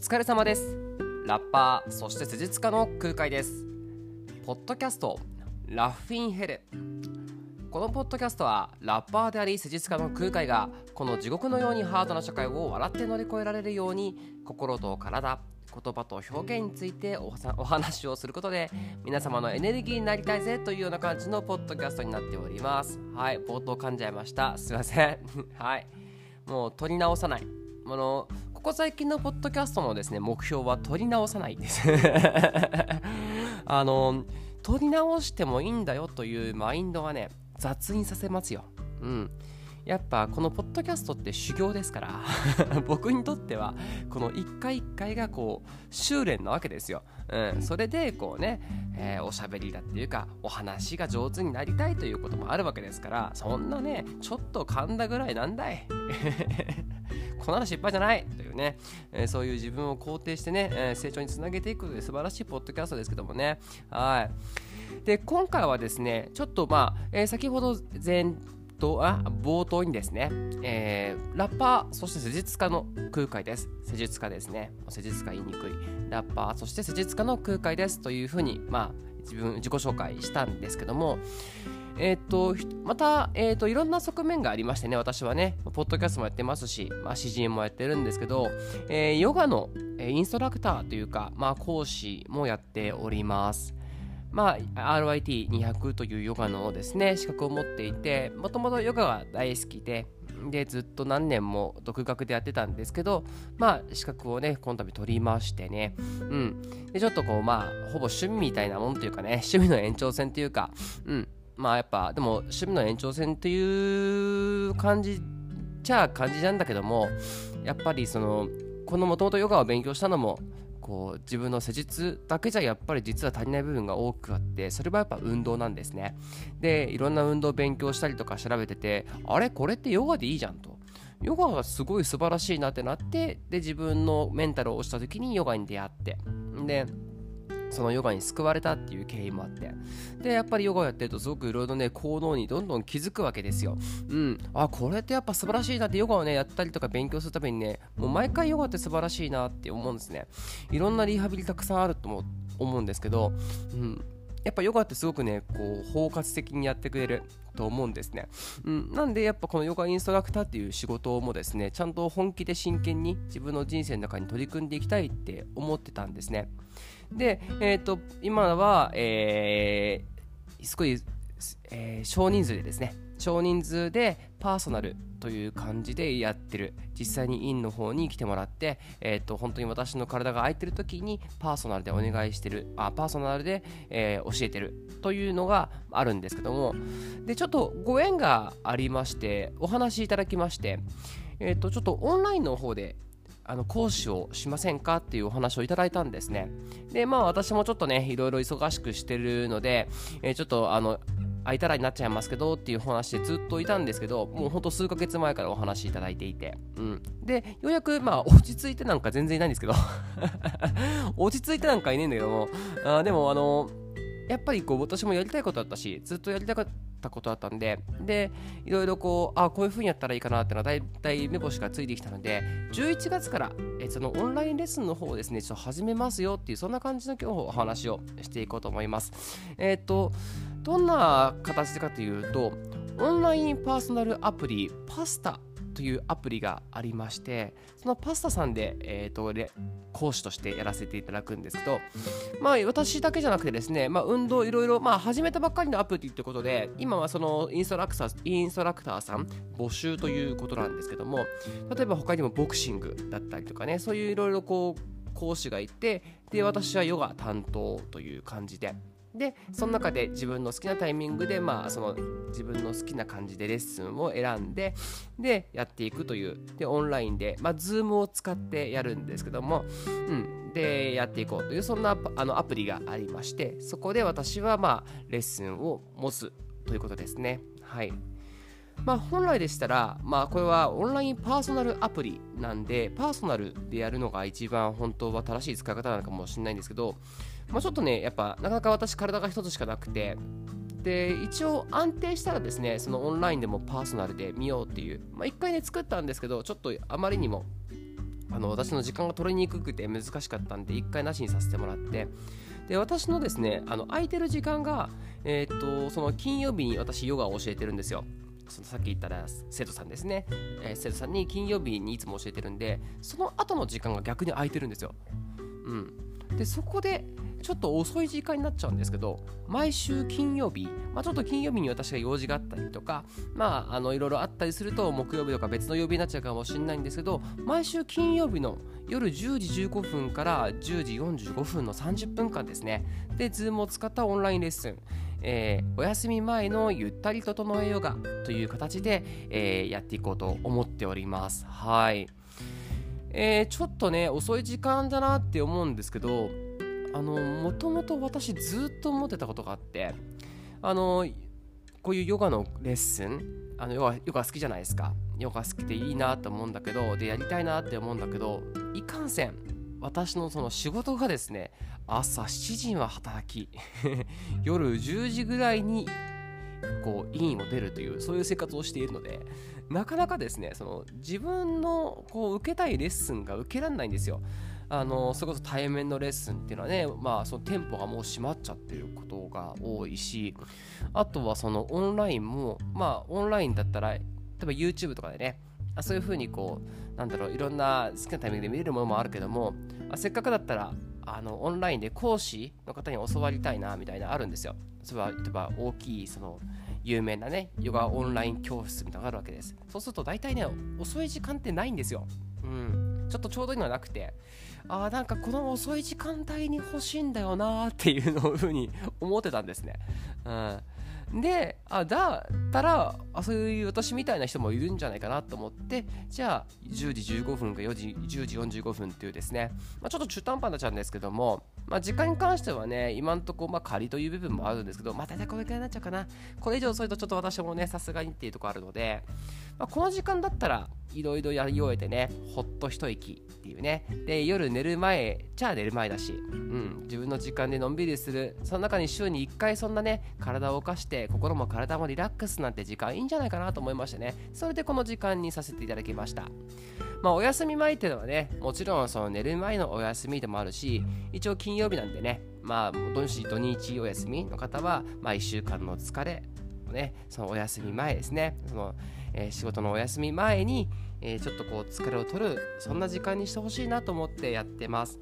疲れ様です。ラッパーそして施術家の空海です。ポッドキャストラフィンヘル。このポッドキャストはラッパーであり施術家の空海がこの地獄のようにハードな社会を笑って乗り越えられるように心と体言葉と表現についてお 話をすることで皆様のエネルギーになりたいぜというような感じのポッドキャストになっております。はい冒頭噛んじゃいました。すいません。はい。もう取り直さない。あのここ最近のポッドキャストのですね目標は取り直さないです。あの取り直してもいいんだよというマインドはね雑にさせますよ。うん。やっぱこのポッドキャストって修行ですから 僕にとってはこの一回一回がこう修練なわけですよ、うん、それでこうね、えー、おしゃべりだっていうかお話が上手になりたいということもあるわけですからそんなねちょっと噛んだぐらいなんだい。こんなの失敗じゃないというね、えー、そういう自分を肯定してね、えー、成長につなげていくことで素晴らしいポッドキャストですけどもね。はい。で今回はですねちょっとまあ、えー、先ほど前とあ冒頭にですね、えー、ラッパーそして施術家の空海です。施術家ですね。施術家言いにくい。ラッパーそして施術家の空海ですというふうにまあ自分自己紹介したんですけどもえっ、とまた、えーと、いろんな側面がありましてね私はねポッドキャストもやってますし、まあ、詩人もやってるんですけど、えー、ヨガの、えインストラクターというか、まあ、講師もやっておりますまあ、RIT200 というヨガのですね、資格を持っていて、もともとヨガが大好きで、で、ずっと何年も独学でやってたんですけど、まあ、資格をね、この度取りましてね、うん。で、ちょっとこう、まあ、ほぼ趣味みたいなもんというかね、趣味の延長線というか、うん。まあ、やっぱ、でも、趣味の延長線という感じちゃ感じなんだけども、やっぱりその、このもともとヨガを勉強したのも、こう自分の施術だけじゃやっぱり実は足りない部分が多くあってそれはやっぱ運動なんですね。でいろんな運動を勉強したりとか調べててあれ？これってヨガでいいじゃんと。ヨガがすごい素晴らしいなってなってで自分のメンタルを落ちた時にヨガに出会って。でそのヨガに救われたっていう経緯もあって。でやっぱりヨガをやってるとすごくいろいろね行動にどんどん気づくわけですよ。うん。あこれってやっぱ素晴らしいなってヨガをねやったりとか勉強するためにねもう毎回ヨガって素晴らしいなって思うんですね。いろんなリハビリたくさんあると思うんですけど、うん、やっぱヨガってすごくねこう包括的にやってくれると思うんですね、うん、なんでやっぱこのヨガインストラクターっていう仕事もですねちゃんと本気で真剣に自分の人生の中に取り組んでいきたいって思ってたんですね。で、え、ー、と、今は、えー、すごい、えー、少人数でですね、少人数でパーソナルという感じでやってる。実際に院の方に来てもらって、えーと、本当に私の体が空いてる時にパーソナルでお願いしてる。あパーソナルで、えー、教えてるというのがあるんですけども。でちょっとご縁がありましてお話いただきまして、えーとちょっとオンラインの方であの講師をしませんかっていうお話をいただいたんですね。で、まあ私もちょっとね、いろいろ忙しくしてるので、えー、ちょっとあの、空いたらになっちゃいますけどっていう話でずっといたんですけど、もうほんと数ヶ月前からお話いただいていて、うん。で、ようやく、まあ落ち着いてなんか全然いないんですけど 落ち着いてなんかいねえんだけども、あでもあの、やっぱりこう私もやりたいことだったしずっとやりたかったたことだったんででいろいろこうあこういう風にやったらいいかなっていうのは大体目星がついてきたので11月からえそのオンラインレッスンの方をですねちょっと始めますよっていうそんな感じの今日お話をしていこうと思います。えっ、ー、とどんな形かというとオンラインパーソナルアプリパスタというアプリがありましてそのパスタさんで、えーと、講師としてやらせていただくんですけど、まあ、私だけじゃなくてですね、まあ、運動いろいろ、まあ、始めたばっかりのアプリということで今はそのインストラクターインストラクターさん募集ということなんですけども例えば他にもボクシングだったりとかねそういういろいろこう講師がいてで私はヨガ担当という感じででその中で自分の好きなタイミングでまあその自分の好きな感じでレッスンを選んででやっていくという。でオンラインでまあ Zoom を使ってやるんですけども、うん、でやっていこうというそんなあのアプリがありましてそこで私はまあレッスンを持つということですね。はい。まあ、本来でしたら、まあ、これはオンラインパーソナルアプリなんで、パーソナルでやるのが一番本当は正しい使い方なのかもしれないんですけど、まあ、ちょっとね、やっぱなかなか私体が一つしかなくて、で、一応安定したらですね、そのオンラインでもパーソナルで見ようっていう、まあ、回ね、作ったんですけど、ちょっとあまりにもあの私の時間が取りにくくて難しかったんで1回なしにさせてもらって。で私のですねあの空いてる時間が、えー、っとその金曜日に私ヨガを教えてるんですよ。そのさっき言ったら生徒さんですね、えー、生徒さんに金曜日にいつも教えてるんでその後の時間が逆に空いてるんですよ、うん、でそこでちょっと遅い時間になっちゃうんですけど毎週金曜日、まあ、ちょっと金曜日に私が用事があったりとかまああのいろいろあったりすると木曜日とか別の曜日になっちゃうかもしれないんですけど毎週金曜日の夜10時15分から10時45分の30分間ですねで Zoom を使ったオンラインレッスンえー、お休み前のゆったり整えヨガという形で、えー、やっていこうと思っております。はい。えー、ちょっとね、遅い時間だなって思うんですけど、あの、もともと私ずっと思ってたことがあって、あの、こういうヨガのレッスン、あのヨガヨガ好きじゃないですか。ヨガ好きでいいなと思うんだけど、で、やりたいなって思うんだけど、いかんせん、私のその仕事がですね、朝7時には働き 夜10時ぐらいにこう院を出るというそういう生活をしているのでなかなかですねその自分のこう受けたいレッスンが受けられないんですよ。あのそれこそ対面のレッスンっていうのはね、まあ、その店舗がもう閉まっちゃってることが多いしあとはそのオンラインもまあオンラインだったら例えば YouTube とかでねそういうふうにこうなんだろういろんな好きなタイミングで見れるものもあるけどもあせっかくだったらあのオンラインで講師の方に教わりたいなみたいなあるんですよ。それは例えば大きいその有名なねヨガオンライン教室みたいなのがあるわけです。そうすると大体ね遅い時間ってないんですよ。うん、ちょっとちょうどいいのはなくてああなんかこの遅い時間帯に欲しいんだよなっていうのをふうに思ってたんですね。うんであだったらあそういう私みたいな人もいるんじゃないかなと思ってじゃあ10時15分か4時10時45分っていうですね、まあ、ちょっと中途半端になっちゃうんですけども、まあ、時間に関してはね今んとこまあ仮という部分もあるんですけどまあ大体これくらいになっちゃうかな。これ以上遅いとちょっと私もねさすがにっていうところあるので、まあ、この時間だったらいろいろやり終えてねほっと一息っていうね。で夜寝る前じゃあ寝る前だし、うん、自分の時間でのんびりする。その中に週に1回そんなね体を動かして心も体もリラックスなんて時間いいんじゃないかなと思いましてね。それでこの時間にさせていただきました。まあお休み前っていうのはねもちろんその寝る前のお休みでもあるし一応金曜日なんでねまあ土日土日お休みの方はまあ1週間の疲れねそのお休み前ですね。その、えー、仕事のお休み前にえー、ちょっとこう疲れを取るそんな時間にしてほしいなと思ってやってます。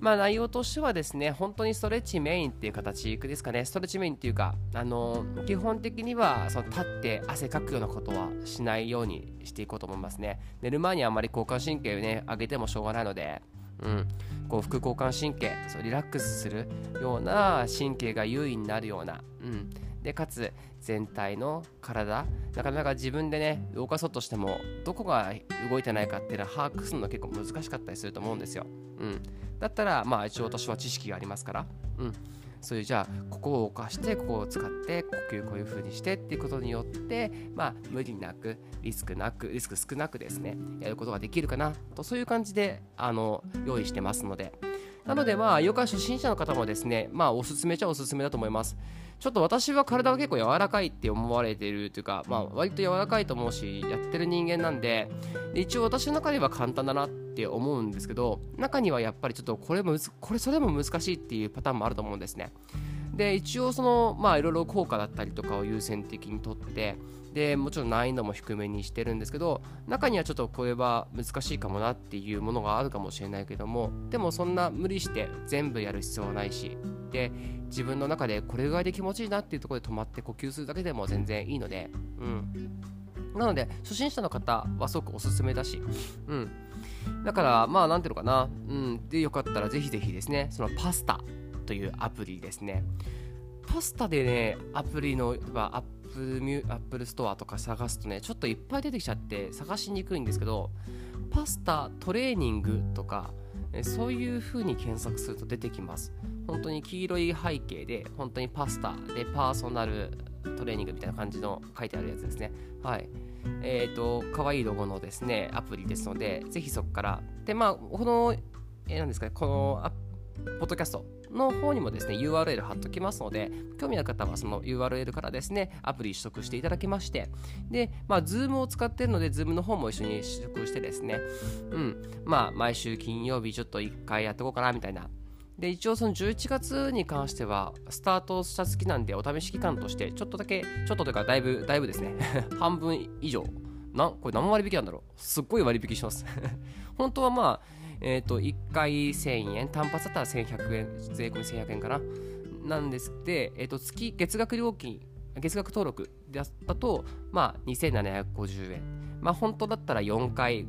まあ内容としてはですね、本当にストレッチメインっていう形ですかね、ストレッチメインっていうか、あのー、基本的にはその立って汗かくようなことはしないようにしていこうと思いますね。寝る前にあんまり交感神経をね、上げてもしょうがないので、うん、こう副交感神経そうリラックスするような神経が優位になるような、うん、でかつ全体の体なかなか自分でね動かそうとしてもどこが動いてないかっていうのは把握するの結構難しかったりすると思うんですよ、うん、だったらまあ一応私は知識がありますから、うん、そういうじゃあここを動かしてここを使って呼吸こういう風にしてっていうことによってまあ無理なくリスクなくリスク少なくですねやることができるかなとそういう感じであの用意してますので。なのでまあヨガ初心者の方もですねまあおすすめちゃおすすめだと思います。ちょっと私は体が結構柔らかいって思われているというか、まあ、割と柔らかいと思うしやってる人間なんでで一応私の中では簡単だなって思うんですけど中にはやっぱりちょっとこれもこれそれも難しいっていうパターンもあると思うんですね。で一応そのまあいろいろ効果だったりとかを優先的にとってでもちろん難易度も低めにしてるんですけど中にはちょっとこれは難しいかもなっていうものがあるかもしれないけどもでもそんな無理して全部やる必要はないしで自分の中でこれぐらいで気持ちいいなっていうところで止まって呼吸するだけでも全然いいのでうん。なので初心者の方はすごくおすすめだしうん。だからまあなんていうのかな。うん。でよかったらぜひぜひですねそのパスタというアプリですね。パスタでねアプリのアップルミュアップルストアとか探すとねちょっといっぱい出てきちゃって探しにくいんですけどパスタトレーニングとかそういう風に検索すると出てきます。本当に黄色い背景で本当にパスタでパーソナルトレーニングみたいな感じの書いてあるやつですね。はい。えっ、ー、と可愛いロゴのですねアプリですのでぜひそこから。でまあこのえー、なんですかねこのポッドキャストの方にもですね URL 貼っときますので興味のある方はその URL からですねアプリ取得していただきまして。でまあ Zoom を使ってるので Zoom の方も一緒に取得してですね。うん。まあ毎週金曜日ちょっと1回やっていこうかなみたいなで一応その11月に関してはスタートした月なんでお試し期間としてちょっとだけちょっとというかだいぶだいぶですね 半分以上なこれ何割引なんだろう。すっごい割引します。本当はまあえっ、ー、と1回1000円単発だったら1100円税込み1100円かな。なんですって、えー、と月月額料金月額登録だとまあ2750円。まあ本当だったら4回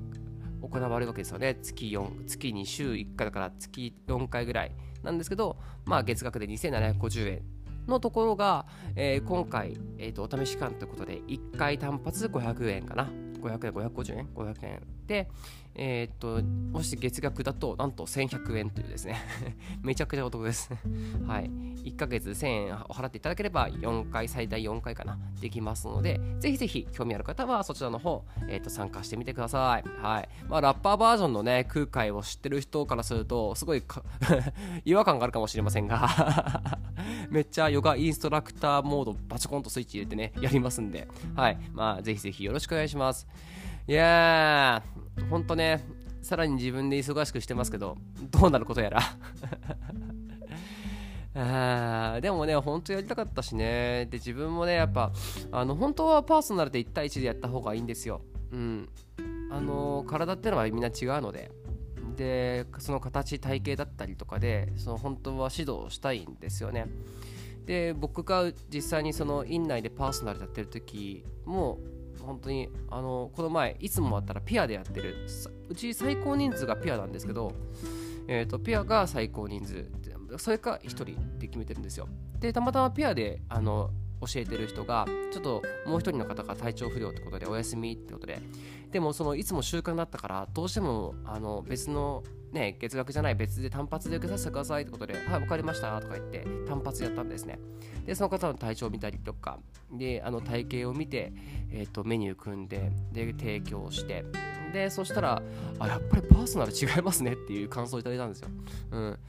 行われるわけですよね。月4、月2週1回だから月4回ぐらいなんですけど、まあ月額で2750円のところが、えー、今回、えーと、お試し期間ということで、1回単発500円かな。500円、550円 ?500 円。で、えっ、と、もし月額だと、なんと1100円というですね めちゃくちゃお得です はい。1ヶ月1000円払っていただければ、4回、最大4回かな、できますので、ぜひぜひ興味ある方は、そちらの方、えっ、と、参加してみてください。はい。まあ、ラッパーバージョンのね、空海を知ってる人からすると、すごい 違和感があるかもしれませんがめっちゃヨガインストラクターモードバチコンとスイッチ入れてね、やりますんで、はい。まあ、ぜひぜひよろしくお願いします。いやー、ほんとね、さらに自分で忙しくしてますけど、どうなることやら あでもね、本当やりたかったしね。で、自分もね、やっぱ、あの、本当はパーソナルで1対1でやった方がいいんですよ。うん。あの、体ってのはみんな違うので。で、その形、体型だったりとかで、その本当は指導したいんですよね。で、僕が実際にその院内でパーソナルやってる時も、本当にあのこの前いつもあったらペアでやってるうち最高人数がペアなんですけど、えーと、ペアが最高人数それか1人で決めてるんですよ。でたまたまペアであの教えてる人がちょっともう一人の方が体調不良ってことでお休みってことで。でもそのいつも習慣だったからどうしてもあの別のね月額じゃない別で単発で受けさせてくださいってことではい分かりましたとか言って単発やったんですね。でその方の体調を見たりとかであの体型を見て、えーと、メニュー組んでで提供してでそしたらあやっぱりパーソナル違いますねっていう感想をいただいたんですよ、うん、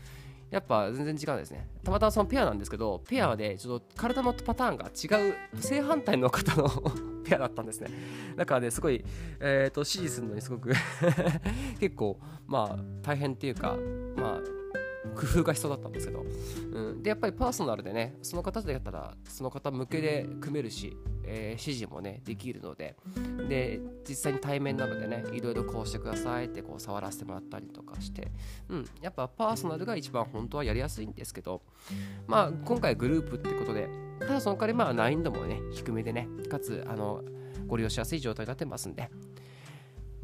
やっぱ全然違うんですね。たまたまそのペアなんですけどペアでちょっと体のパターンが違う正反対の方の ペアだったんですね。だからねすごい、えーと、支持するのにすごく 結構まあ大変っていうかまあ工夫が必要だったんですけど、うん、でやっぱりパーソナルでねその方でやったらその方向けで組めるし、えー、指示もねできるので。で実際に対面なのでねいろいろこうしてくださいってこう触らせてもらったりとかして、うん、やっぱパーソナルが一番本当はやりやすいんですけど。まあ今回グループってことでただその代わりまあ難易度もね低めでねかつあのご利用しやすい状態になってますんで。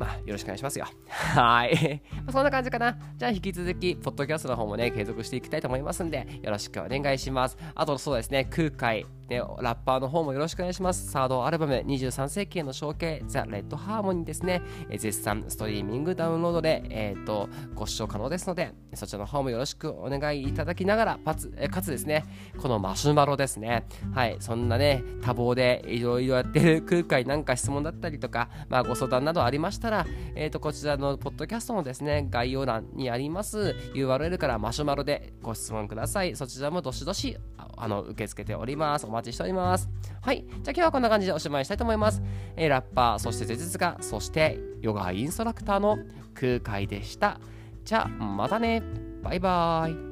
まあ、よろしくお願いしますよ。はい。そんな感じかな。じゃあ、引き続き、ポッドキャストの方もね、継続していきたいと思いますんで、よろしくお願いします。あと、そうですね、空海、ね、ラッパーの方もよろしくお願いします。サードアルバム、23世紀への承継、ザ・レッド・ハーモニーですね、え絶賛ストリーミングダウンロードで、え、ー、と、ご視聴可能ですので、そちらの方もよろしくお願いいただきながら、かつ、えかつですね、このマシュマロですね。はい、そんなね、多忙でいろいろやってる空海なんか質問だったりとか、まあ、ご相談などありましたら、えっ、ー、と、こちらのポッドキャストのですね、概要欄にあります URL からマシュマロでご質問ください。そちらもどしどしあの受け付けております。お待ちしております。はい。じゃあ今日はこんな感じでおしまいしたいと思います。えー、ラッパー、そして施術家、そしてヨガインストラクターの空海でした。じゃあまたね。バイバーイ。